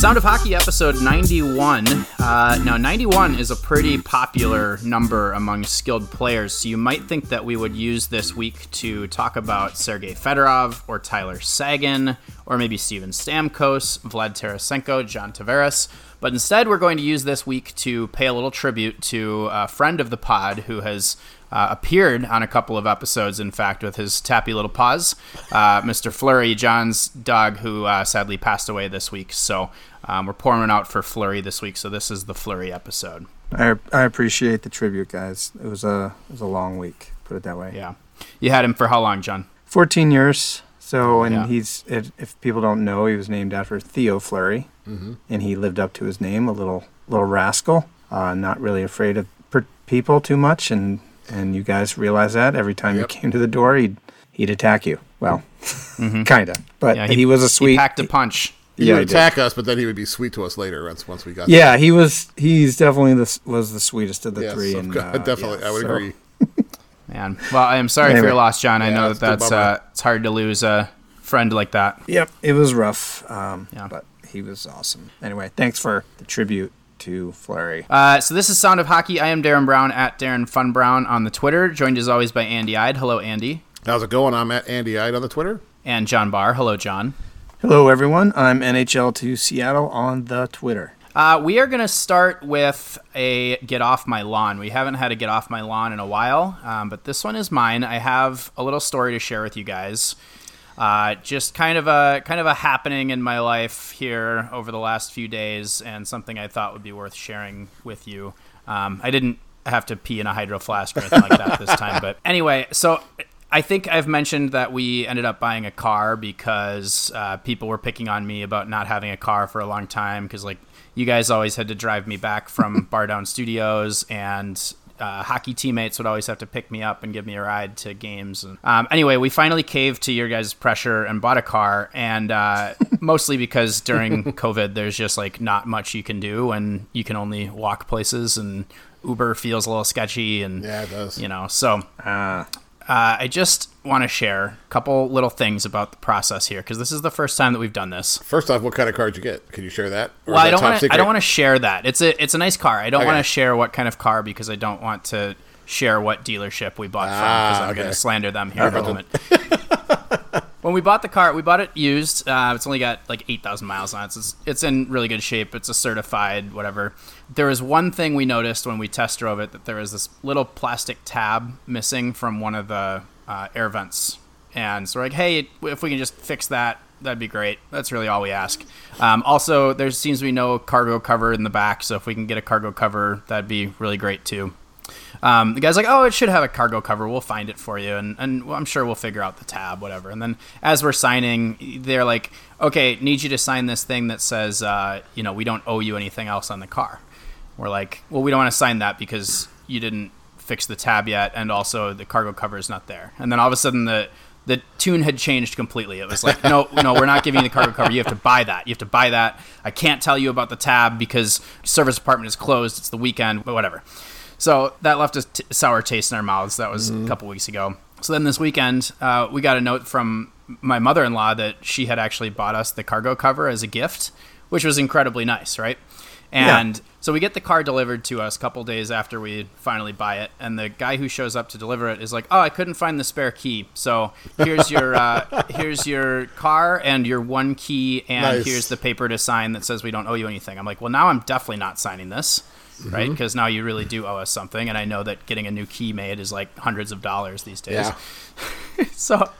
Sound of Hockey episode 91. Uh, now, 91 is a pretty popular number among skilled players, so you might think that we would use this week to talk about Sergei Fedorov or Tyler Seguin or maybe Steven Stamkos, Vlad Tarasenko, John Tavares. But instead, we're going to use this week to pay a little tribute to a friend of the pod who has uh, appeared on a couple of episodes, in fact, with his tappy little paws, uh, Mr. Flurry, John's dog, who uh, sadly passed away this week. So um, we're pouring it out for Flurry this week. So this is the Flurry episode. I, I appreciate the tribute, guys. It was a it was a long week, put it that way. Yeah, you had him for how long, John? Fourteen years. So, and Yeah. he's if, if people don't know, he was named after Theo Fleury, Mm-hmm. and he lived up to his name, a little little rascal, uh, not really afraid of per- people too much, and and you guys realize that every time Yep. you came to the door, he'd he'd attack you. Well, kinda, but Mm-hmm. Yeah, he, was a sweet. He packed a punch. He yeah, would he did. attack us, but then he would be sweet to us later once once we got Yeah, he was. He's definitely the was the sweetest of the. Yes, three. of And course, uh, definitely, yeah, I would so- agree. Man, well, I am sorry for your loss, John. I know that that's uh, it's hard to lose a friend like that. Yep, it was rough. Um, Yeah. but he was awesome. Anyway, thanks for the tribute to Flurry. Uh, so this is Sound of Hockey. I am Darren Brown at Darren Fun Brown on the Twitter, joined as always by Andy Eide. Hello, Andy. How's it going? I'm at Andy Eide on the Twitter. And John Barr. Hello, John. Hello, everyone. I'm NHL to Seattle on the Twitter. Uh, we are going to start with a Get Off My Lawn. We haven't had a Get Off My Lawn in a while, um, but this one is mine. I have a little story to share with you guys. Uh, just kind of a kind of a happening in my life here over the last few days, and something I thought would be worth sharing with you. Um, I didn't have to pee in a hydro flask or anything like that this time, but anyway, so I think I've mentioned that we ended up buying a car because uh, people were picking on me about not having a car for a long time because like you guys always had to drive me back from Bar Down Studios and uh, hockey teammates would always have to pick me up and give me a ride to games. And, um, anyway, we finally caved to your guys' pressure and bought a car, and uh, mostly because during COVID, there's just like not much you can do, and you can only walk places, and Uber feels a little sketchy, and Yeah, it does. you know, so Uh, I just want to share a couple little things about the process here because this is the first time that we've done this. First off, what kind of car did you get? Can you share that? Or Well, I don't want to. I don't want to share that. It's a it's a nice car. I don't Okay. want to share what kind of car because I don't want to share what dealership we bought from because Ah, I'm going to slander them here in a moment. when we bought the car, we bought it used. Uh, it's only got like eight thousand miles on it. It's it's in really good shape. It's a certified whatever. There was one thing we noticed when we test drove it that there was this little plastic tab missing from one of the uh, air vents, and so we're like, hey, if we can just fix that. That'd be great. That's really all we ask. Um, also, there seems to be no cargo cover in the back, so if we can get a cargo cover, that'd be really great too. Um, the guy's like, "Oh, it should have a cargo cover. We'll find it for you, and and I'm sure we'll figure out the tab, whatever." And then as we're signing, they're like, "Okay, need you to sign this thing that says, uh, you know, we don't owe you anything else on the car." We're like, "Well, we don't want to sign that because you didn't fix the tab yet, and also the cargo cover is not there." And then all of a sudden, the the tune had changed completely. It was like, no, no, we're not giving you the cargo cover. You have to buy that. You have to buy that. I can't tell you about the tab because service department is closed. It's the weekend, but whatever. So that left a t- sour taste in our mouths. That was a couple weeks ago. So then this weekend, uh, we got a note from my mother in law that she had actually bought us the cargo cover as a gift, which was incredibly nice, right? And so we get the car delivered to us a couple days after we finally buy it, and the guy who shows up to deliver it is like, "Oh, I couldn't find the spare key, so here's your uh, here's your car and your one key, and Nice. here's the paper to sign that says we don't owe you anything." I'm like, "Well, now I'm definitely not signing this." Right, Mm-hmm. because now you really do owe us something, and I know that getting a new key made is like hundreds of dollars these days. Yeah. so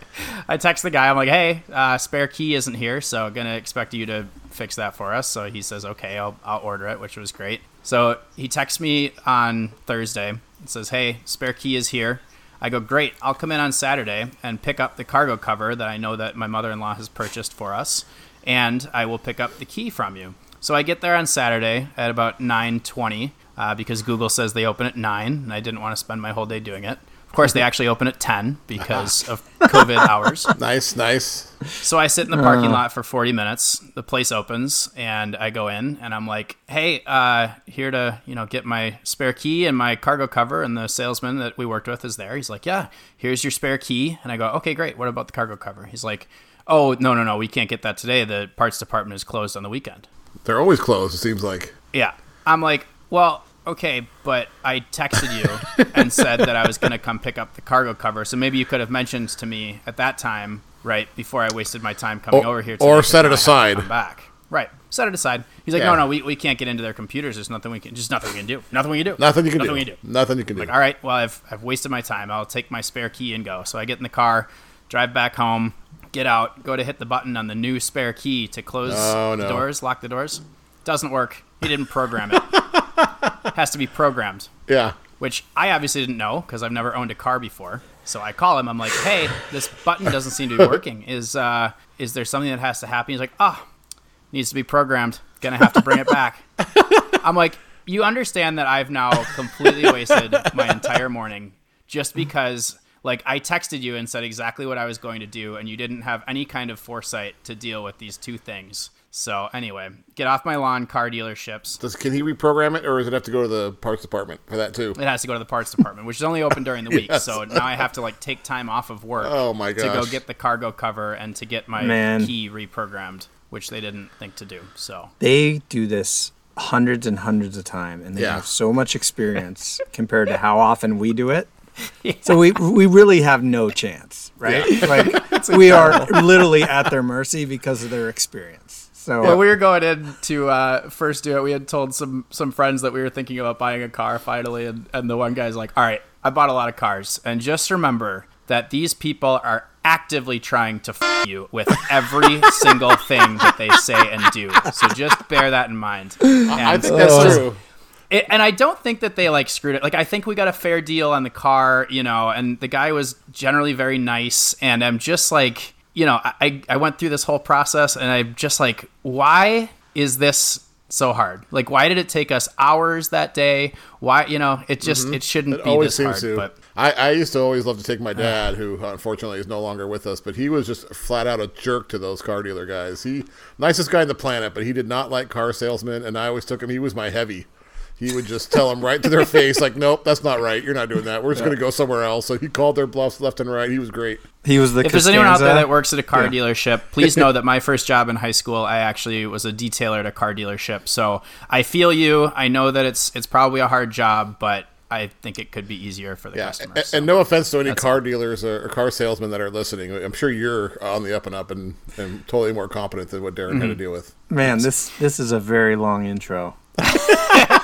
I text the guy. I'm like, "Hey, uh, spare key isn't here, so gonna expect you to fix that for us." So he says, "Okay, I'll I'll order it," which was great. So he texts me on Thursday and says, "Hey, spare key is here." I go, "Great, I'll come in on Saturday and pick up the cargo cover that I know that my mother-in-law has purchased for us, and I will pick up the key from you." So I get there on Saturday at about 9:20 uh, because Google says they open at nine, and I didn't want to spend my whole day doing it. Of course, they actually open at 10 because of COVID hours. Nice, nice. So I sit in the parking lot for 40 minutes. The place opens and I go in and I'm like, "Hey, uh, here to, you know, get my spare key and my cargo cover." And the salesman that we worked with is there. He's like, "Yeah, here's your spare key." And I go, "Okay, great. What about the cargo cover?" He's like, "Oh, no, no, no. We can't get that today. The parts department is closed on the weekend." They're always closed. It seems like. Yeah. I'm like, well, okay, but I texted you and said that I was going to come pick up the cargo cover. So maybe you could have mentioned to me at that time, right, before I wasted my time coming Or- over here. or set it aside. Back. Right. Set it aside. He's like, Yeah. no, no, we, we can't get into their computers. There's nothing we can, just nothing we can do. Nothing we can do. Nothing you can nothing do. we can do. Nothing you can do. Like, all right, well, I've, I've wasted my time. I'll take my spare key and go. So I get in the car, drive back home, get out, go to hit the button on the new spare key to close Oh, the doors, lock the doors. Doesn't work. He didn't program it. Has to be programmed, yeah. which I obviously didn't know because I've never owned a car before. So I call him. I'm like, "Hey, this button doesn't seem to be working. Is uh, is there something that has to happen?" He's like, "Ah, needs to be programmed. Gonna have to bring it back." I'm like, "You understand that I've now completely wasted my entire morning just because." Like I texted you and said exactly what I was going to do, and you didn't have any kind of foresight to deal with these two things. So anyway, get off my lawn, car dealerships. Does can he reprogram it, or does it have to go to the parts department for that too? It has to go to the parts department, which is only open during the week. Yes. So now I have to like take time off of work Oh, my to go get the cargo cover and to get my Man. key reprogrammed, which they didn't think to do. So They do this hundreds and hundreds of times, and they Yeah. have so much experience compared to how often we do it. So we we really have no chance, right? Like we are literally at their mercy because of their experience. So when we were going in to uh, first do it, we had told some some friends that we were thinking about buying a car finally, and and the one guy's like, "All right, I bought a lot of cars, and just remember that these people are." actively trying to f- you with every single thing that they say and do so just bear that in mind I think that's Oh. true. It, and I don't think that they like screwed it. Like I think we got a fair deal on the car, you know, and the guy was generally very nice. And I'm just like, you know, I I went through this whole process, and I'm just like, why is this so hard? Like, why did it take us hours that day? Why, you know, it just mm-hmm. it shouldn't It be always this seems hard. to. But I, I used to always love to take my dad, who unfortunately is no longer with us, but he was just flat out a jerk to those car dealer guys. He nicest guy on the planet, but he did not like car salesmen, and I always took him. He was my heavy. He would just tell them right to their face, like, "Nope, that's not right. You're not doing that. We're just going to go somewhere else." So he called their bluffs left and right. He was great. he was the if there's anyone out there that works at a car Yeah. dealership, please know that my first job in high school, I actually was a detailer at a car dealership. So I feel you. I know that it's it's probably a hard job, but I think it could be easier for the Yeah, customers. and, so. and no offense to any car dealers or, or car salesmen that are listening. I'm sure you're on the up and up and, and totally more competent than what Darren Mm-hmm. had to deal with. Man, this this is a very long intro.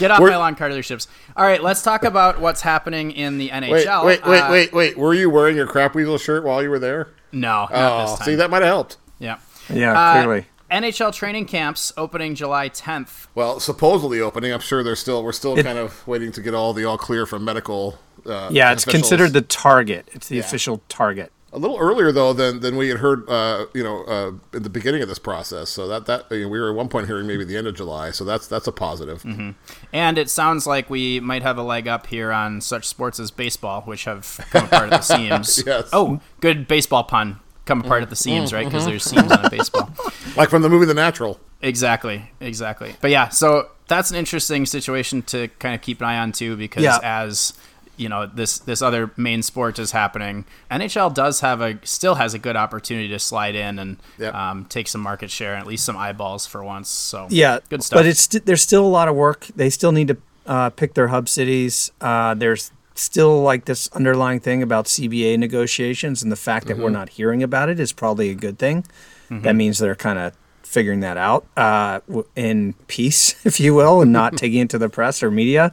Get off We're- my lawn car dealerships. All right, let's talk about what's happening in the NHL. wait, wait, Uh, wait, wait. Were you wearing your crap weasel shirt while you were there? No, not Oh, this time. see, that might have helped. yeah. Yeah, Uh, clearly. NHL training camps opening July 10th. Well, supposedly opening. I'm sure they're still. We're still It- kind of waiting to get all the all clear from medical. Uh, Yeah, it's officials. considered the target. It's the official target. A little earlier though than, than we had heard. Uh, you know, uh, in the beginning of this process. So that that you know, we were at one point hearing maybe the end of July. So that's that's a positive. Mm-hmm. And it sounds like we might have a leg up here on such sports as baseball, which have come apart at the seams. Yes. Oh, good baseball pun. Come apart at the seams, right? Because there's seams on a baseball. Like from the movie The Natural. Exactly, exactly. But yeah, so that's an interesting situation to kind of keep an eye on too, because Yeah. as you know, this this other main sport is happening. NHL does have a still has a good opportunity to slide in and Yep. um, take some market share and at least some eyeballs for once. So Yeah, good stuff. But it's st- there's still a lot of work. They still need to uh, pick their hub cities. Uh, there's still like this underlying thing about CBA negotiations, and the fact that we're not hearing about it is probably a good thing. That means they're kind of figuring that out uh, in peace, if you will, and not taking it to the press or media.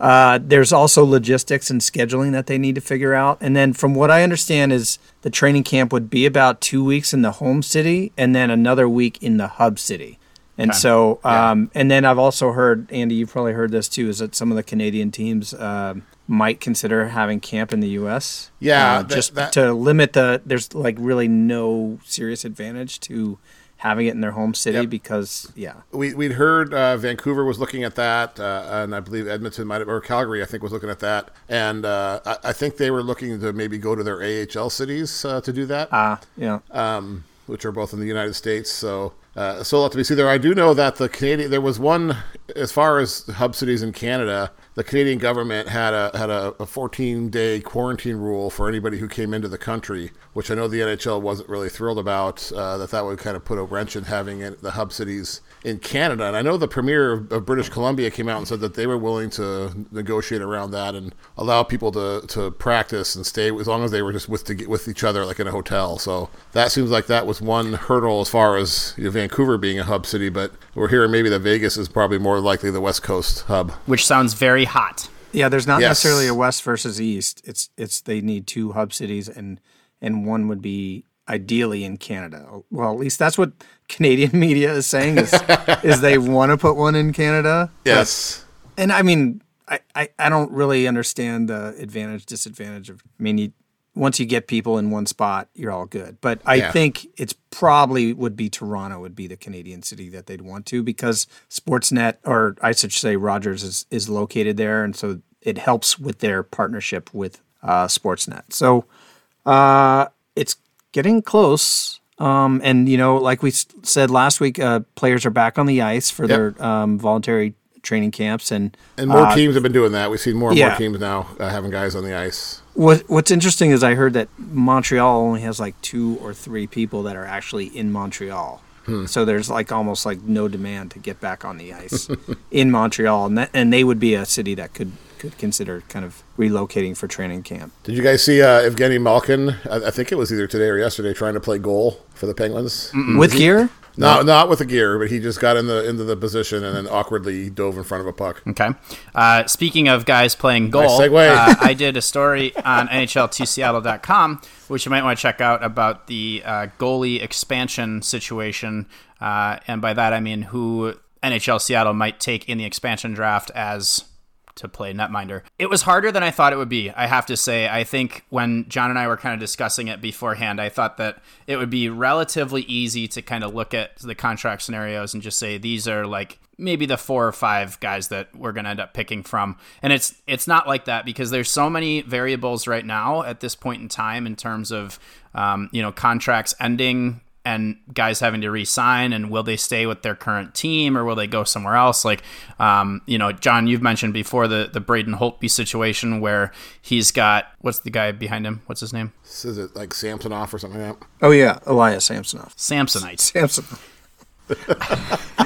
Uh, there's also logistics and scheduling that they need to figure out. And then, from what I understand, is the training camp would be about two weeks in the home city and then another week in the hub city. And Okay. so, um, and then I've also heard, Andy, you've probably heard this too, is that some of the Canadian teams um might consider having camp in the U.S. Yeah, uh, that- just that- to limit the. There's like really no serious advantage to having it in their home city Yep. because, yeah, We, we'd heard uh, Vancouver was looking at that, uh, and I believe Edmonton might have, or Calgary, I think, was looking at that. And uh, I, I think they were looking to maybe go to their AHL cities uh, to do that, ah, yeah, um, which are both in the United States. So uh, still have to be seen there. I do know that the Canadian there was one as far as hub cities in Canada. The Canadian government had a had a, a 14 day quarantine rule for anybody who came into the country, which I know the NHL wasn't really thrilled about. Uh, that that would kind of put a wrench in having it, the hub cities in Canada. And I know the premier of British Columbia came out and said that they were willing to negotiate around that and allow people to, to practice and stay as long as they were just with to, with each other, like in a hotel. So that seems like that was one hurdle as far as you know, Vancouver being a hub city. But we're hearing maybe that Vegas is probably more likely the West Coast hub, which sounds very hot. Yeah, there's not yes. necessarily a west versus east. It's it's they need two hub cities and and one would be ideally in Canada. Well, at least that's what Canadian media is saying is is they want to put one in Canada. Yes. But, and I mean, I, I, I don't really understand the advantage disadvantage of. I mean, you, once you get people in one spot, you're all good. But I yeah. think it's probably would be Toronto would be the Canadian city that they'd want to because Sportsnet or I should say Rogers is is located there, and so it helps with their partnership with uh, Sportsnet. So uh, it's getting close. Um, and you know, like we said last week, uh, players are back on the ice for yep. their um, voluntary training camps, and and more uh, teams have been doing that. We've seen more and yeah. more teams now uh, having guys on the ice. What What's interesting is I heard that Montreal only has like two or three people that are actually in Montreal. Hmm. So there's like almost like no demand to get back on the ice in Montreal, and that, and they would be a city that could could consider kind of relocating for training camp. Did you guys see uh, Evgeny Malkin? I, I, think it was either today or yesterday, trying to play goal for the Penguins Mm-mm. with gear. No, not with the gear, but he just got in the into the position and then awkwardly dove in front of a puck. Okay. Uh, speaking of guys playing goal, nice uh, I did a story on NHL2Seattle.com, which you might want to check out about the uh, goalie expansion situation, uh, and by that I mean who NHL Seattle might take in the expansion draft as to play netminder. It was harder than I thought it would be. I have to say. I think when John and I were kind of discussing it beforehand, I thought that it would be relatively easy to kind of look at the contract scenarios and just say these are like maybe the four or five guys that we're going to end up picking from and it's it's not like that because there's so many variables right now at this point in time in terms of um, you know contracts ending and guys having to resign and will they stay with their current team or will they go somewhere else? Like um, you know john you've mentioned before the the braden holtby situation where he's got what's the guy behind him? What's his name? Is it like samsonov or something like that? Oh yeah elias samsonov. Samsonite. Samsonov.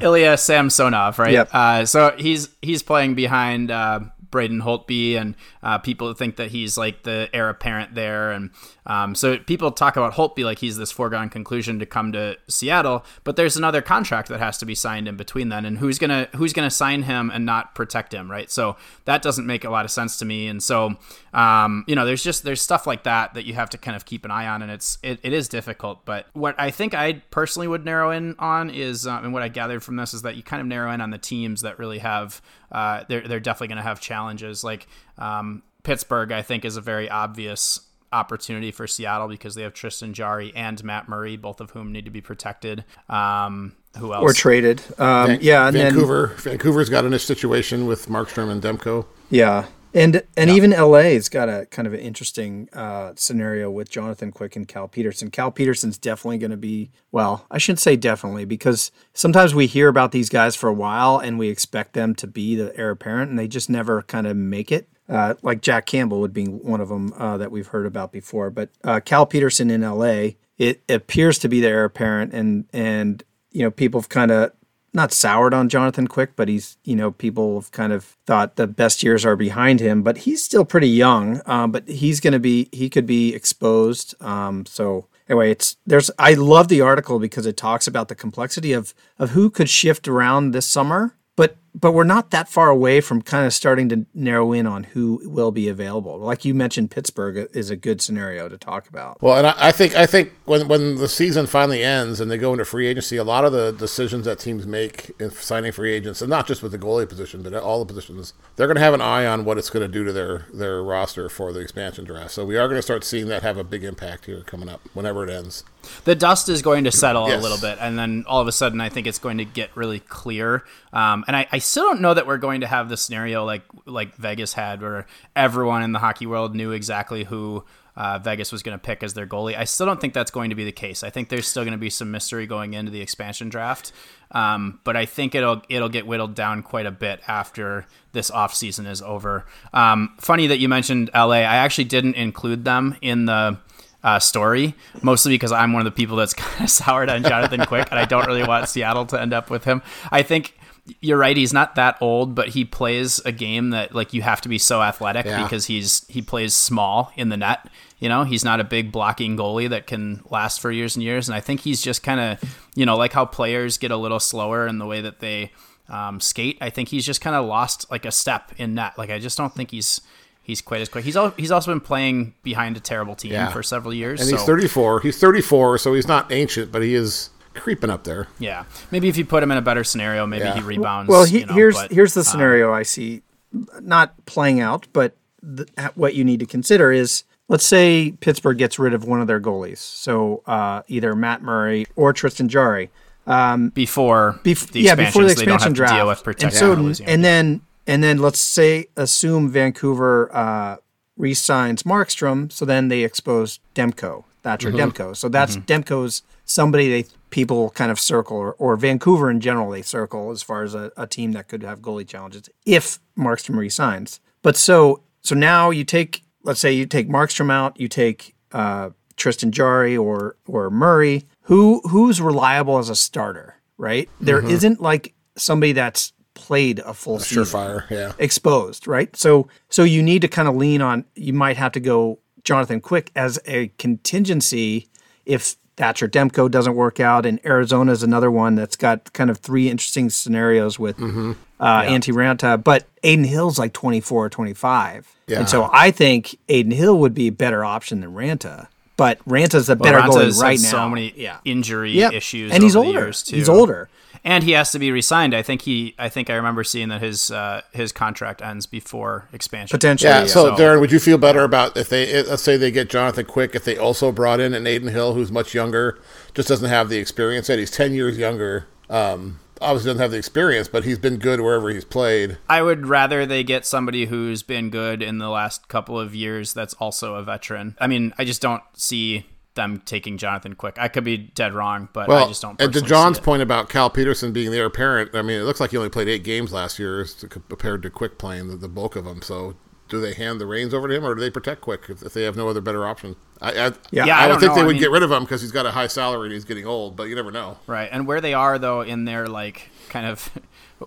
Ilya Samsonov, right? Yep. Uh, so he's he's playing behind uh, Braden Holtby, and uh, people think that he's like the heir apparent there, and um, so people talk about Holtby like he's this foregone conclusion to come to Seattle, but there's another contract that has to be signed in between then, and who's gonna who's gonna sign him and not protect him, right? So that doesn't make a lot of sense to me, and so um, you know, there's just there's stuff like that that you have to kind of keep an eye on, and it's it, it is difficult. But what I think I personally would narrow in on is, um, and what I gathered from this is that you kind of narrow in on the teams that really have uh, they're they're definitely going to have challenges. Like um, Pittsburgh, I think is a very obvious opportunity for Seattle because they have Tristan Jarry and Matt Murray, both of whom need to be protected. Um, who else? Or traded. Um, Van- yeah, Vancouver. Then, Vancouver's got in a situation with Markstrom and Demko. Yeah, and and yeah. even LA's got a kind of an interesting uh, scenario with Jonathan Quick and Cal Petersen. Cal Petersen's definitely going to be well. I shouldn't say definitely because sometimes we hear about these guys for a while and we expect them to be the heir apparent, and they just never kind of make it. Uh, like Jack Campbell would be one of them uh, that we've heard about before. But uh, Cal Petersen in LA, it appears to be the heir apparent, and and you know people have kind of not soured on Jonathan Quick, but he's, you know, people have kind of thought the best years are behind him, but he's still pretty young. Um, but he's going to be, he could be exposed. Um, so anyway, it's, there's, I love the article because it talks about the complexity of, of who could shift around this summer but but we're not that far away from kind of starting to narrow in on who will be available. Like you mentioned, Pittsburgh is a good scenario to talk about. Well, and I, I think I think when when the season finally ends and they go into free agency, a lot of the decisions that teams make in signing free agents, and not just with the goalie position, but all the positions, they're going to have an eye on what it's going to do to their their roster for the expansion draft. So we are going to start seeing that have a big impact here coming up whenever it ends the dust is going to settle yes. a little bit, and then all of a sudden, I think it's going to get really clear. Um, and I, I, still don't know that we're going to have the scenario like like Vegas had, where everyone in the hockey world knew exactly who uh, Vegas was going to pick as their goalie. I still don't think that's going to be the case. I think there's still going to be some mystery going into the expansion draft. Um, but I think it'll it'll get whittled down quite a bit after this offseason is over. Um, funny that you mentioned LA. I actually didn't include them in the uh, story, mostly because I'm one of the people that's kind of soured on Jonathan Quick, and I don't really want Seattle to end up with him. I think you're right. He's not that old, but he plays a game that like you have to be so athletic Yeah. because he's he plays small in the net. You know, he's not a big blocking goalie that can last for years and years. And I think he's just kind of, you know, like how players get a little slower in the way that they um, skate. I think he's just kind of lost like a step in net. Like I just don't think he's he's quite as quick. He's al- he's also been playing behind a terrible team Yeah. for several years. And so, he's 34. He's 34, so he's not ancient, but he is creeping up there. Yeah, maybe if you put him in a better scenario, maybe Yeah. he rebounds. Well, he, you know, here's but, here's the um, scenario I see, not playing out, but th- what you need to consider is, let's say Pittsburgh gets rid of one of their goalies, so uh, either Matt Murray or Tristan Jarry. before Bef- the yeah, expansion, before the so they don't expansion have draft. to deal with and so, goalies, yeah. and then and then let's say assume Vancouver uh, re-signs Markstrom, so then they expose Demko, Thatcher Mm-hmm. Demko. So that's Demko's somebody they people kind of circle, or, or Vancouver in general they circle as far as a, a team that could have goalie challenges if Markstrom resigns. But so so now you take let's say you take Markstrom out, you take uh, Tristan Jarry or or Murray. Who who's reliable as a starter? Right, There not like somebody that's played a full season Surefire, yeah. exposed, right? So so you need to kind of lean on you might have to go Jonathan Quick as a contingency if Thatcher Demko doesn't work out and Arizona is another one that's got kind of three interesting scenarios with Mm-hmm. uh, Antti Raanta, but Adin Hill's like 24 or 25. Yeah. And so I think Adin Hill would be a better option than Raanta. But Raanta's the Well, better Raanta's goalie right now. So many yeah. injury Yep. issues, and he's over the older. years, too. He's older. And he has to be re-signed. I think he. I think I remember seeing that his uh, his contract ends before expansion. Potentially. Yeah, so, So- Darren, would you feel better about if they let's say they get Jonathan Quick if they also brought in an Adin Hill who's much younger, just doesn't have the experience yet. He's ten years younger. Um, obviously doesn't have the experience, but he's been good wherever he's played. I would rather they get somebody who's been good in the last couple of years. That's also a veteran. I mean, I just don't see them taking Jonathan Quick. I could be dead wrong, but Well, I just don't. and to John's see it. point about Cal Petersen being the heir apparent, I mean, it looks like he only played eight games last year compared to Quick playing the, the bulk of them. So, do they hand the reins over to him, or do they protect Quick if, if they have no other better option? I, I, Yeah, Yeah, I, I would don't think know. they I would mean- get rid of him because he's got a high salary and he's getting old, but you never know. Right, and where they are though in their like kind of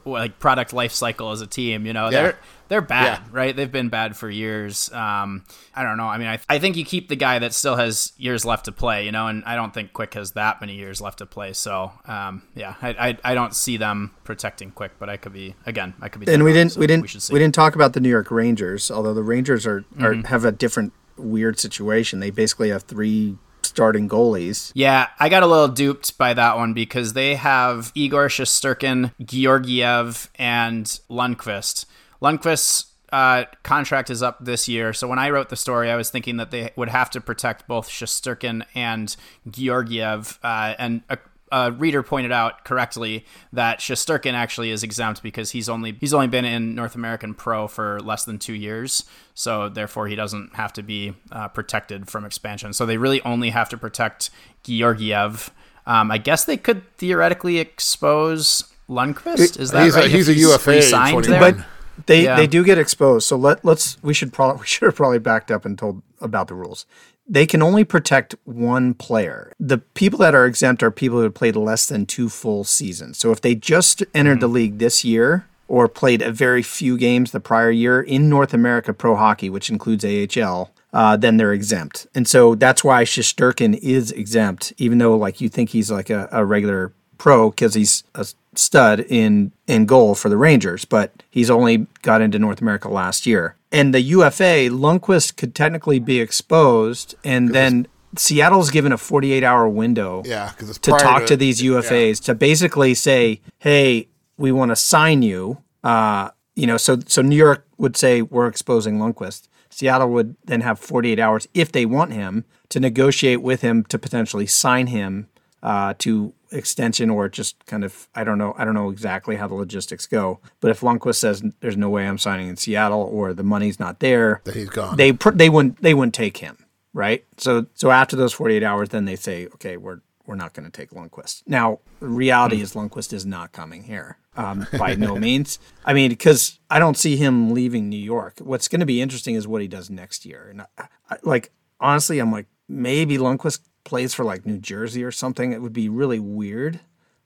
like product life cycle as a team, you know, Yeah. they're they're bad, Yeah. right? They've been bad for years. Um, I don't know. I mean, I, I think you keep the guy that still has years left to play, you know, and I don't think Quick has that many years left to play. So, um, yeah, I, I, I don't see them protecting Quick, but I could be again, I could be. and we didn't so we didn't we we, didn't talk about the New York Rangers, although the Rangers are, are Mm-hmm. have a different weird situation. They basically have three starting goalies. Yeah, I got a little duped by that one because they have Igor Shesterkin, Georgiev, and Lundqvist. Lundqvist's uh, contract is up this year, so when I wrote the story, I was thinking that they would have to protect both Shesterkin and Georgiev, uh, and a, a reader pointed out correctly that Shesterkin actually is exempt because he's only he's only been in North American Pro for less than two years, so therefore he doesn't have to be uh, protected from expansion. So they really only have to protect Georgiev. Um, I guess they could theoretically expose Lundqvist. Is that He's a- right? he's If a UFA re-signed there? But they Yeah. they do get exposed. So let let's we should probably we should have probably backed up and told about the rules. They can only protect one player. The people that are exempt are people who have played less than two full seasons. So if they just entered the league this year or played a very few games the prior year in North America Pro Hockey, which includes AHL, uh, then they're exempt. And so that's why Shesterkin is exempt, even though like you think he's like a, a regular pro because he's a stud in in goal for the Rangers, but he's only got into North America last year. And the UFA, Lundqvist could technically be exposed, and then Seattle's given a 48 hour window Yeah, it's to talk to, these UFAs to basically say, "Hey, we want to sign you." Uh, you know, so so New York would say we're exposing Lundqvist. Seattle would then have 48 hours if they want him to negotiate with him to potentially sign him uh, to extension or just kind of I don't know I don't know exactly how the logistics go. But if Lundqvist says there's no way I'm signing in Seattle or the money's not there, that he's gone. they pr- they wouldn't they wouldn't take him. right? So so after those 48 hours, then they say, okay, we're we're not going to take Lundqvist. Now, reality is Lundqvist is not coming here um, by no means. I mean, because I don't see him leaving New York. What's going to be interesting is what he does next year. And I, I, like honestly, I'm like maybe Lundqvist plays for like New Jersey or something. It would be really weird.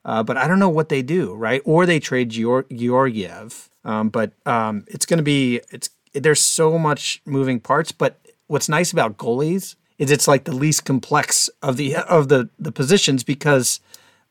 Uh, but I don't know what they do, right? Or they trade Georg- Georgiev. Um, but um, it's going to be it's there's so much moving parts. But what's nice about goalies is it's like the least complex of the of the the positions because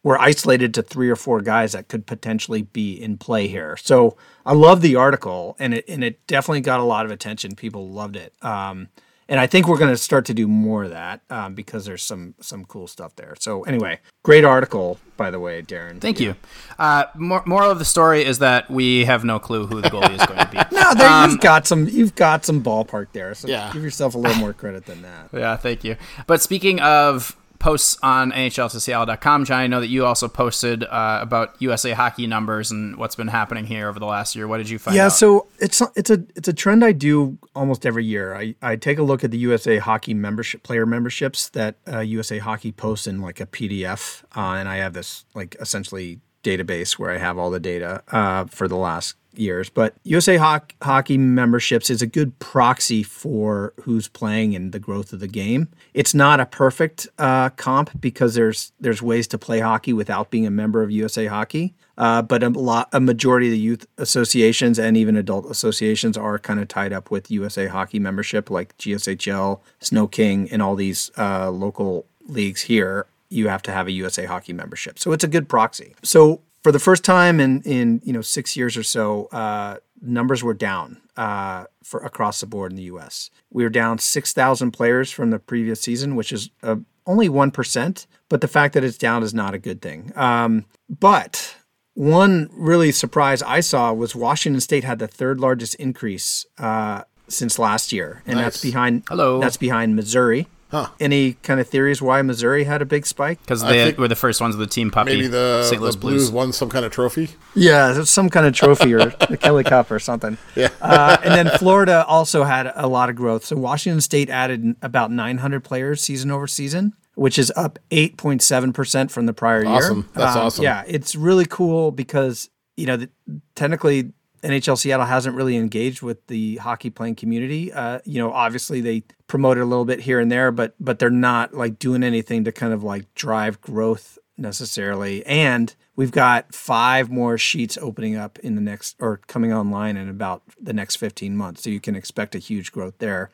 we're isolated to three or four guys that could potentially be in play here. So I love the article, and it and it definitely got a lot of attention. People loved it. Um, and I think we're going to start to do more of that um, because there's some some cool stuff there. So anyway, great article by the way, Darren. Thank you. Uh, more, moral of the story is that we have no clue who the goalie is going to be. No, there, um, you've got some you've got some ballpark there. So Yeah. give yourself a little more credit than that. Yeah, thank you. But speaking of posts on NHLToSeattle.com, John, I know that you also posted uh, about USA hockey numbers and what's been happening here over the last year. What did you find Yeah, out? so it's it's a it's a trend I do almost every year. I, I take a look at the USA Hockey membership player memberships that uh, USA Hockey posts in like a PDF, uh, and I have this like essentially database where I have all the data uh, for the last years. But USA Hoc- Hockey memberships is a good proxy for who's playing and the growth of the game. It's not a perfect uh, comp because there's there's ways to play hockey without being a member of USA Hockey. Uh, but a lot, a majority of the youth associations and even adult associations are kind of tied up with USA Hockey membership, like GSHL, Sno-King, and all these uh, local leagues here. You have to have a USA Hockey membership, so it's a good proxy. So for the first time in in you know six years or so, uh, numbers were down uh, for across the board in the U.S. We were down six thousand players from the previous season, which is uh, only one percent. But the fact that it's down is not a good thing. Um, but one really surprise I saw was Washington State had the third largest increase uh, since last year, and that's behind Hello. that's behind Missouri. Huh. Any kind of theories why Missouri had a big spike? because they think were the first ones with the team puppy. Maybe the, St. Louis the Blues Blues. won some kind of trophy. Yeah, it's some kind of trophy or the Kelly Cup or something. Yeah. Uh, and then Florida also had a lot of growth. So Washington State added about 900 players season over season, which is up 8.7% from the prior year. Awesome. That's Um, awesome. Yeah, it's really cool because, you know, the, technically NHL Seattle hasn't really engaged with the hockey playing community. Uh, you know, obviously they promote it a little bit here and there, but but they're not like doing anything to kind of like drive growth necessarily. And we've got five more sheets opening up in the next or coming online in about the next 15 months. So you can expect a huge growth there.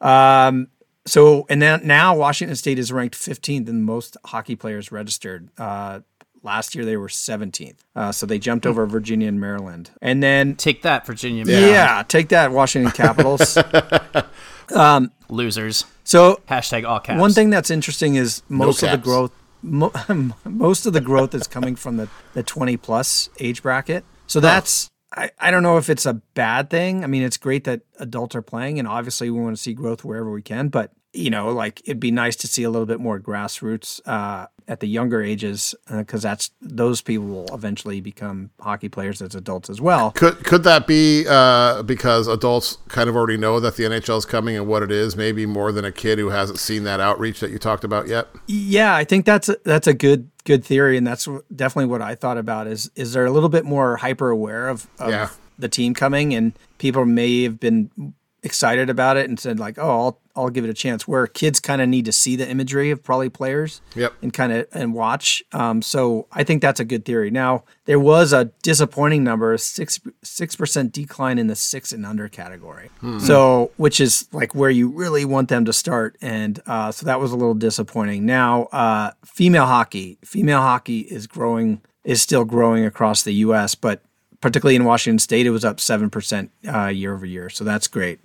Um, so and then now Washington State is ranked 15th in most hockey players registered. Uh, last year they were 17th. Uh, so they jumped over Virginia and Maryland. And then Take that, Virginia. yeah, take that, Washington Capitals. Losers. so Hashtag all caps. one thing that's interesting is most of the growth, mo- most of the growth is coming from the the 20 plus age bracket. So that's I, I don't know if it's a bad thing. I mean, it's great that adults are playing, and obviously we want to see growth wherever we can. But you know, like it'd be nice to see a little bit more grassroots uh, at the younger ages because that's those people will eventually become hockey players as adults as well. Could could that be uh, because adults kind of already know that the NHL is coming and what it is, maybe more than a kid who hasn't seen that outreach that you talked about yet? Yeah, I think that's a, that's a good good theory, and that's definitely what I thought about. Is is they're a little bit more hyper aware of, of Yeah. the team coming, and people may have been excited about it and said like, "Oh, I'll I'll give it a chance." Where kids kind of need to see the imagery of probably players, Yep. and kind of and watch. Um, so I think that's a good theory. Now there was a disappointing number, six six percent decline in the six and under category. So which is like where you really want them to start, and uh, so that was a little disappointing. Now uh, female hockey, female hockey is growing, is still growing across the U.S., but particularly in Washington State, it was up seven percent uh, year over year. So that's great.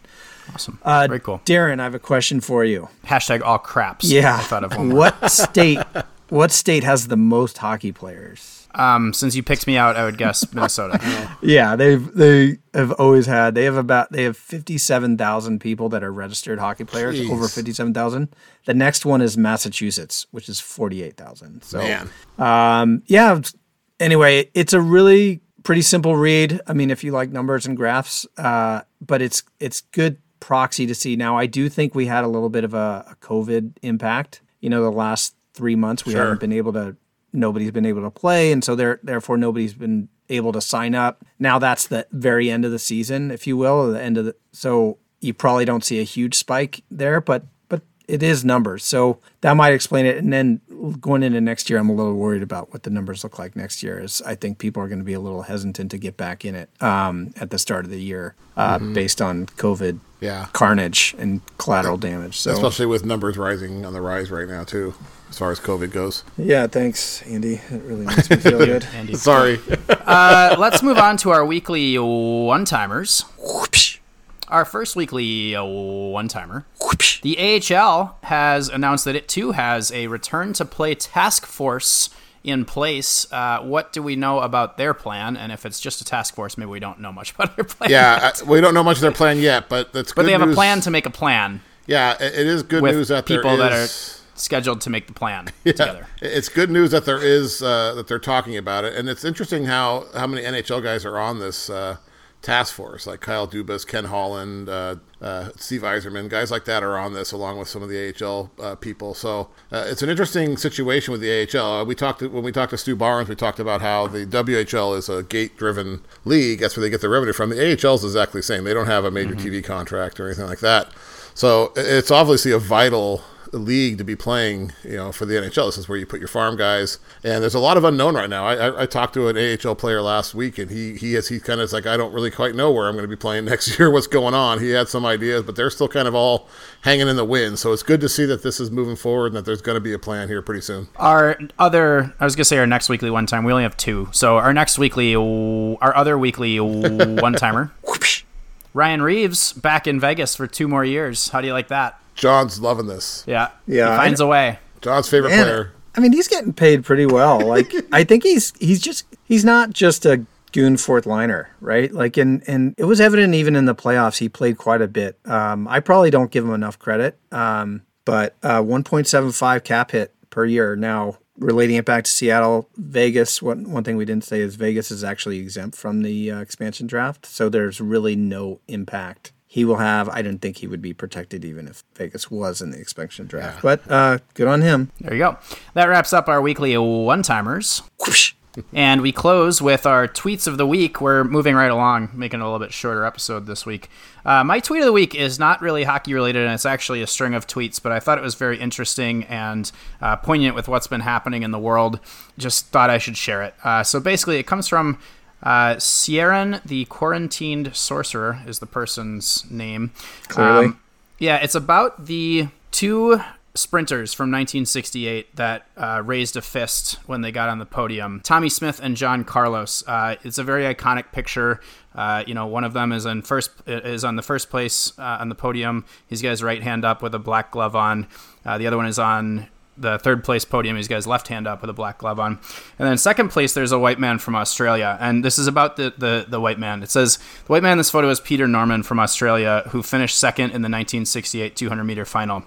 Awesome. Uh, Very cool. Darren, I have a question for you. Hashtag all craps. Yeah. I thought of one. what state? What state has the most hockey players? Um, since you picked me out, I would guess Minnesota. Yeah, they've they have always had. They have about they have fifty seven thousand people that are registered hockey players. Jeez. Over fifty seven thousand. The next one is Massachusetts, which is forty eight thousand. So Man, um, yeah. Anyway, it's a really pretty simple read. I mean, if you like numbers and graphs, uh, but it's it's good proxy to see. Now, I do think we had a little bit of a, a COVID impact. You know, the last three months we Sure. haven't been able to. Nobody's been able to play, and so there, therefore, nobody's been able to sign up. Now that's the very end of the season, if you will, the end of the. So you probably don't see a huge spike there, but but it is numbers, so that might explain it. And then going into next year, I'm a little worried about what the numbers look like next year. Is I think people are going to be a little hesitant to get back in it um, at the start of the year, uh, based on COVID Yeah. carnage and collateral damage. So Especially with numbers rising on the rise right now too, as far as COVID goes. yeah, thanks, Andy. It really makes me feel good. Andy. Sorry. Uh, let's move on to our weekly one timers. Our first weekly one timer. The AHL has announced that it too has a return to play task force in place. Uh, what do we know about their plan? And if it's just a task force, maybe we don't know much about their plan. yeah, I, we don't know much of their plan yet, but that's but they have news. a plan to make a plan Yeah, it, it is good news that people that are scheduled to make the plan Yeah, together. it's good news that there is uh, that they're talking about it, and it's interesting how how many NHL guys are on this uh, task force, like Kyle Dubas, Ken Holland, uh, uh, Steve Yzerman, guys like that are on this, along with some of the AHL uh, people. So uh, it's an interesting situation with the AHL. Uh, we talked to, when we talked to Stu Barnes, we talked about how the WHL is a gate-driven league. That's where they get their revenue from. The AHL is exactly the same. They don't have a major TV contract or anything like that. So it's obviously a vital league to be playing, you know, for the NHL. This is where you put your farm guys, and there's a lot of unknown right now. I, I, I talked to an AHL player last week, and he he is he kind of is like, I don't really quite know where I'm going to be playing next year. What's going on? He had some ideas, but they're still kind of all hanging in the wind. So it's good to see that this is moving forward and that there's going to be a plan here pretty soon. Our other, I was gonna say our next weekly one time. We only have two, so our next weekly, our other weekly one timer, Ryan Reaves back in Vegas for two more years. How do you like that? John's loving this. Yeah, Yeah, he finds a way. John's favorite Man, player. I mean, he's getting paid pretty well. Like, I think he's he's just he's not just a goon fourth liner, right? Like, and and it was evident even in the playoffs, he played quite a bit. Um, I probably don't give him enough credit, um, but uh, 1.75 cap hit per year. Now, relating it back to Seattle, Vegas. One one thing we didn't say is Vegas is actually exempt from the uh, expansion draft, so there's really no impact. He will have. I didn't think he would be protected even if Vegas was in the expansion draft. But uh, good on him. There you go. That wraps up our weekly one timers. And we close with our tweets of the week. We're moving right along, making it a little bit shorter episode this week. Uh, my tweet of the week is not really hockey related, and it's actually a string of tweets, but I thought it was very interesting and uh, poignant with what's been happening in the world. Just thought I should share it. Uh, so basically, it comes from uh, Sieran, the quarantined sorcerer, is the person's name. Clearly. yeah, it's about the two sprinters from 1968 that uh, raised a fist when they got on the podium. Tommie Smith and John Carlos. Uh, it's a very iconic picture. Uh, you know, one of them is in first is on the first place uh, on the podium. He's got his right hand up with a black glove on. Uh, the other one is on the third place podium. He's got his left hand up with a black glove on. And then second place, there's a white man from Australia. And this is about the, the, the white man. It says the white man in this photo is Peter Norman from Australia, who finished second in the 1968 200 meter final.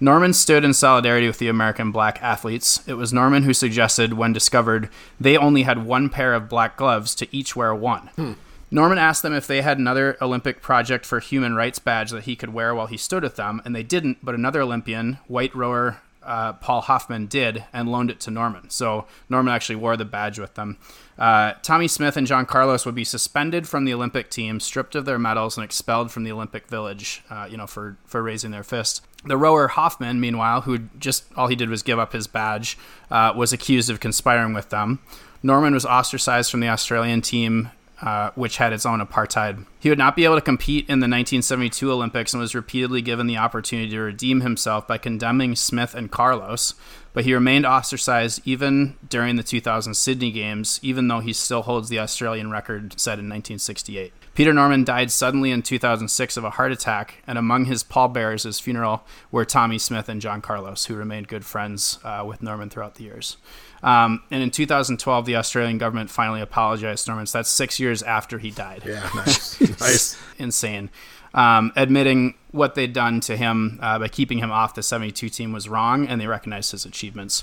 Norman stood in solidarity with the American black athletes. It was Norman who suggested, when discovered, they only had one pair of black gloves to each wear one. Hmm. Norman asked them if they had another Olympic Project for Human Rights badge that he could wear while he stood with them, and they didn't, but another Olympian, white rower uh, Paul Hoffman, did and loaned it to Norman. So Norman actually wore the badge with them. Uh, Tommie Smith and John Carlos would be suspended from the Olympic team, stripped of their medals, and expelled from the Olympic Village, uh, you know, for, for raising their fist. The rower Hoffman, meanwhile, who just all he did was give up his badge, uh, was accused of conspiring with them. Norman was ostracized from the Australian team uh, which had its own apartheid. He would not be able to compete in the 1972 Olympics and was repeatedly given the opportunity to redeem himself by condemning Smith and Carlos, but he remained ostracized even during the 2000 Sydney Games, even though he still holds the Australian record set in 1968. Peter Norman died suddenly in 2006 of a heart attack, and among his pallbearers at his funeral were Tommie Smith and John Carlos, who remained good friends uh, with Norman throughout the years. Um, and in 2012, the Australian government finally apologized to Norman. So that's six years after he died. Yeah, nice, nice. Insane. Um, admitting what they'd done to him uh, by keeping him off the 72 team was wrong, and they recognized his achievements.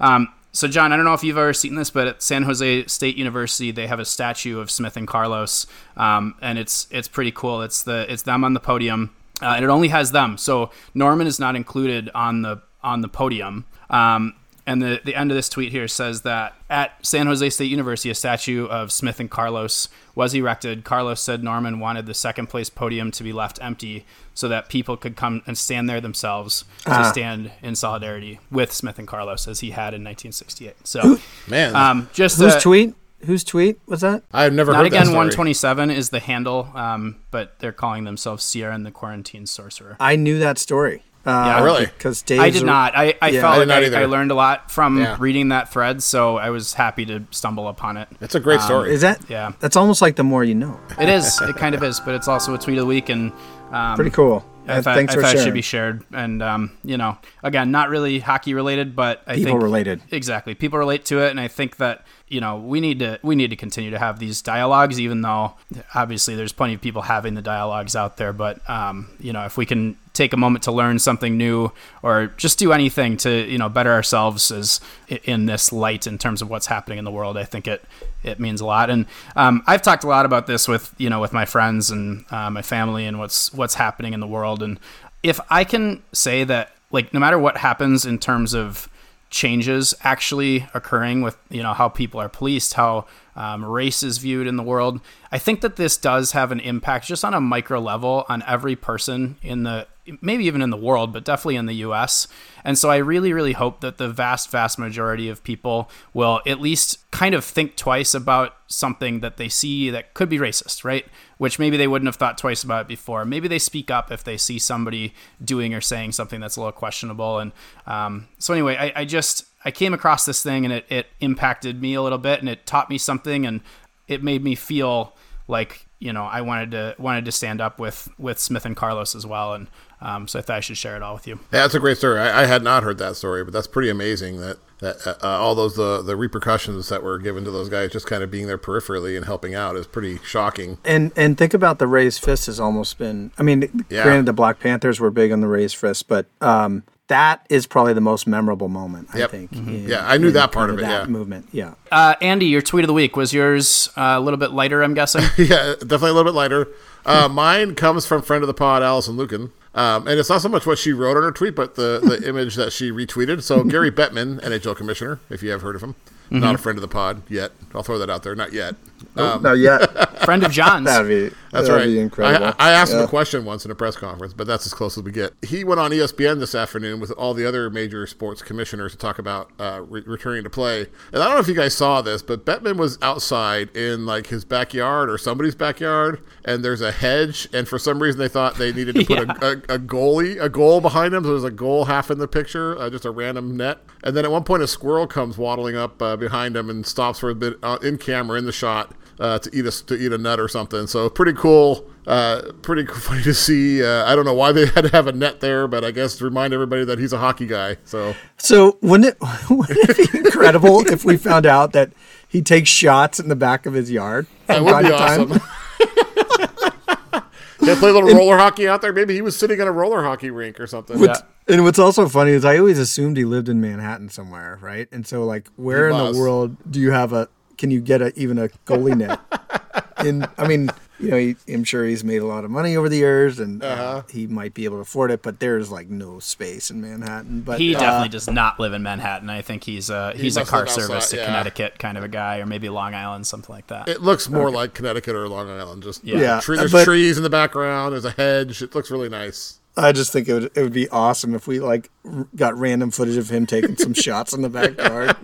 Um, so, John, I don't know if you've ever seen this, but at San Jose State University, they have a statue of Smith and Carlos, um, and it's it's pretty cool. It's the it's them on the podium. uh, and it only has them. So Norman is not included on the on the podium. Um, and the, the end of this tweet here says that at San Jose State University, a statue of Smith and Carlos was erected. Carlos said Norman wanted the second place podium to be left empty so that people could come and stand there themselves to stand in solidarity with Smith and Carlos as he had in 1968. So, Man, um, just Whose a- tweet? Whose tweet was that? I've never not heard that again 127 is the handle, um, but they're calling themselves Sierra and the Quarantine Sorcerer. I knew that story. Uh, Yeah. Really? Because Dave. I did not. I, I Yeah. felt I like not I. I learned a lot from Yeah. reading that thread, so I was happy to stumble upon it. It's a great story. Is that? Yeah. That's almost like the more you know. It is. It kind of is, but it's also a tweet of the week, and um, Pretty cool. I thought, Thanks I for thought it should be shared, and um, you know, again, not really hockey related, but I People think related. exactly people relate to it, and I think that you know we need to we need to continue to have these dialogues, even though obviously there's plenty of people having the dialogues out there. But um, you know, if we can take a moment to learn something new or just do anything to you know better ourselves as in this light in terms of what's happening in the world, I think it it means a lot. And um, I've talked a lot about this with you know with my friends and uh, my family and what's what's happening in the world. And if I can say that, like, no matter what happens in terms of changes actually occurring with you know how people are policed, how um, race is viewed in the world. I think that this does have an impact just on a micro level on every person in the maybe even in the world, but definitely in the US. And so I really, really hope that the vast, vast majority of people will at least kind of think twice about something that they see that could be racist, right? Which maybe they wouldn't have thought twice about it before. Maybe they speak up if they see somebody doing or saying something that's a little questionable. And um, so, anyway, I, I just I came across this thing and it, it impacted me a little bit and it taught me something and it made me feel like you know I wanted to wanted to stand up with with Smith and Carlos as well, and um, so I thought I should share it all with you. Yeah, that's a great story. I, I had not heard that story, but that's pretty amazing that that uh, all those the the repercussions that were given to those guys just kind of being there peripherally and helping out is pretty shocking. And and think about the raised fist has almost been. I mean, Yeah. granted, the Black Panthers were big on the raised fist, but um, that is probably the most memorable moment. I Yep. think. Mhm. in- Yeah, I knew that part kind of it, That yeah. movement. Yeah. Uh, Andy, your tweet of the week was yours uh, a little bit lighter, I'm guessing. yeah, definitely a little bit lighter. Uh, mine comes from friend of the pod, Alison Lukan. Um, and it's not so much what she wrote on her tweet, but the, the image that she retweeted. So Gary Bettman, NHL commissioner, if you have heard of him, not a friend of the pod yet. I'll throw that out there. Not yet. Um, no, yet. Friend of John's. that'd be That's that'd right. Be incredible. I, I asked him a question once in a press conference, but that's as close as we get. He went on ESPN this afternoon with all the other major sports commissioners to talk about uh, re- returning to play. And I don't know if you guys saw this, but Bettman was outside in like his backyard or somebody's backyard, and there's a hedge. And for some reason, they thought they needed to put a, a, a goalie, a goal behind him. So there's a goal half in the picture, uh, just a random net. And then at one point, a squirrel comes waddling up uh, behind him and stops for a bit uh, in camera in the shot uh, to eat a to eat a nut or something. So pretty cool, uh, pretty funny to see. Uh, I don't know why they had to have a net there, but I guess to remind everybody that he's a hockey guy. So So wouldn't it wouldn't it be incredible if we found out that he takes shots in the back of his yard? that from would be time time? awesome. They play a little roller hockey out there. Maybe he was sitting in a roller hockey rink or something. What's- And what's also funny is I always assumed he lived in Manhattan somewhere, right? And so like, where He in must. the world do you have a? Can you get a even a goalie net? In I mean, you know, he, I'm sure he's made a lot of money over the years, and uh Uh-huh. he might be able to afford it. But there's like no space in Manhattan. But He uh, definitely does not live in Manhattan. I think he's a he's a car live outside, service to yeah. Connecticut kind of a guy, or maybe Long Island, something like that. It looks more like Connecticut or Long Island. Just Yeah. Yeah, tree, there's but- trees in the background. There's a hedge. It looks really nice. I just think it would it would be awesome if we like r- got random footage of him taking some shots in the backyard.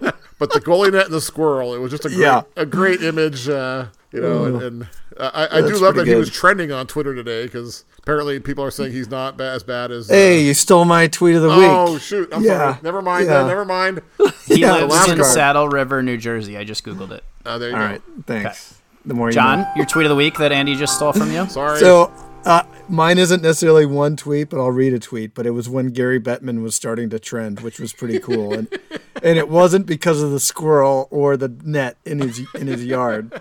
But the goalie net and the squirrel, it was just a great, Yeah. a great image. Uh, you know, and, and uh, I, I do love that pretty he was trending on Twitter today because apparently people are saying he's not ba- as bad as. uh, hey, you stole my tweet of the Oh week. Oh shoot! I'm Yeah. sorry. Never mind. Yeah. Then. Never mind. He Yeah, lives in card. Saddle River, New Jersey. I just googled it. Uh, there you All go. right, thanks. The more you John, know. your tweet of the week that Andy just stole from you. Sorry. So uh, mine isn't necessarily one tweet, but I'll read a tweet. But it was when Gary Bettman was starting to trend, which was pretty cool, and and it wasn't because of the squirrel or the net in his in his yard,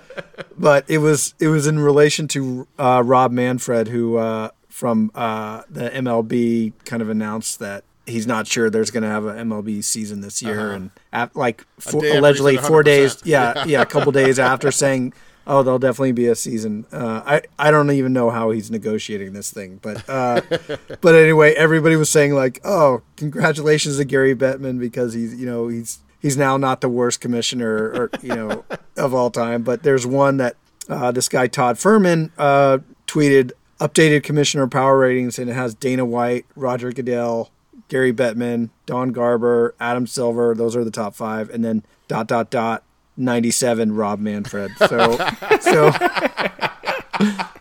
but it was it was in relation to uh, Rob Manfred, who uh, from uh, the MLB kind of announced that. He's not sure there's going to have an MLB season this year, and at, like four, day after he allegedly four days, 100%. yeah, yeah, a couple days after saying Oh, there'll definitely be a season. Uh, I I don't even know how he's negotiating this thing, but uh, but anyway, everybody was saying like, oh, congratulations to Gary Bettman because he's you know he's he's now not the worst commissioner or you know of all time. But there's one that uh, this guy Todd Fuhrman uh, tweeted updated commissioner power ratings, and it has Dana White, Roger Goodell, Gary Bettman, Don Garber, Adam Silver. Those are the top five, and then dot dot dot 97 Rob Manfred. So so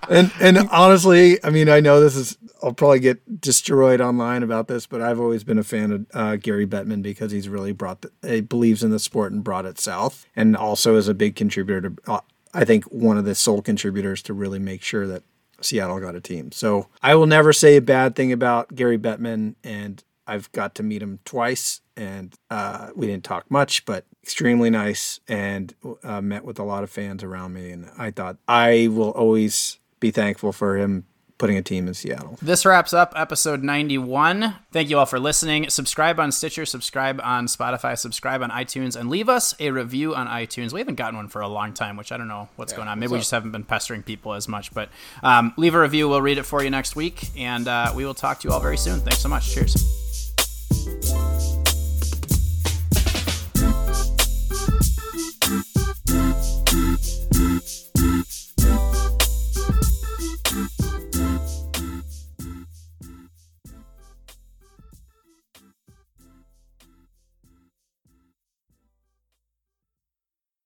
and and honestly, I mean, I know this is I'll probably get destroyed online about this, but I've always been a fan of uh, Gary Bettman because he's really brought the, he believes in the sport and brought it south, and also is a big contributor to uh, I think one of the sole contributors to really make sure that Seattle got a team. So I will never say a bad thing about Gary Bettman, and I've got to meet him twice, and uh, we didn't talk much, but extremely nice, and uh, met with a lot of fans around me, and I thought I will always be thankful for him putting a team in Seattle. This wraps up episode 91. Thank you all for listening. Subscribe on Stitcher, subscribe on Spotify, subscribe on iTunes, and leave us a review on iTunes. We haven't gotten one for a long time, which I don't know what's yeah, going on. Maybe we just haven't been pestering people as much, but um, leave a review. We'll read it for you next week, and uh, we will talk to you all very soon. Thanks so much. Cheers. Thank you.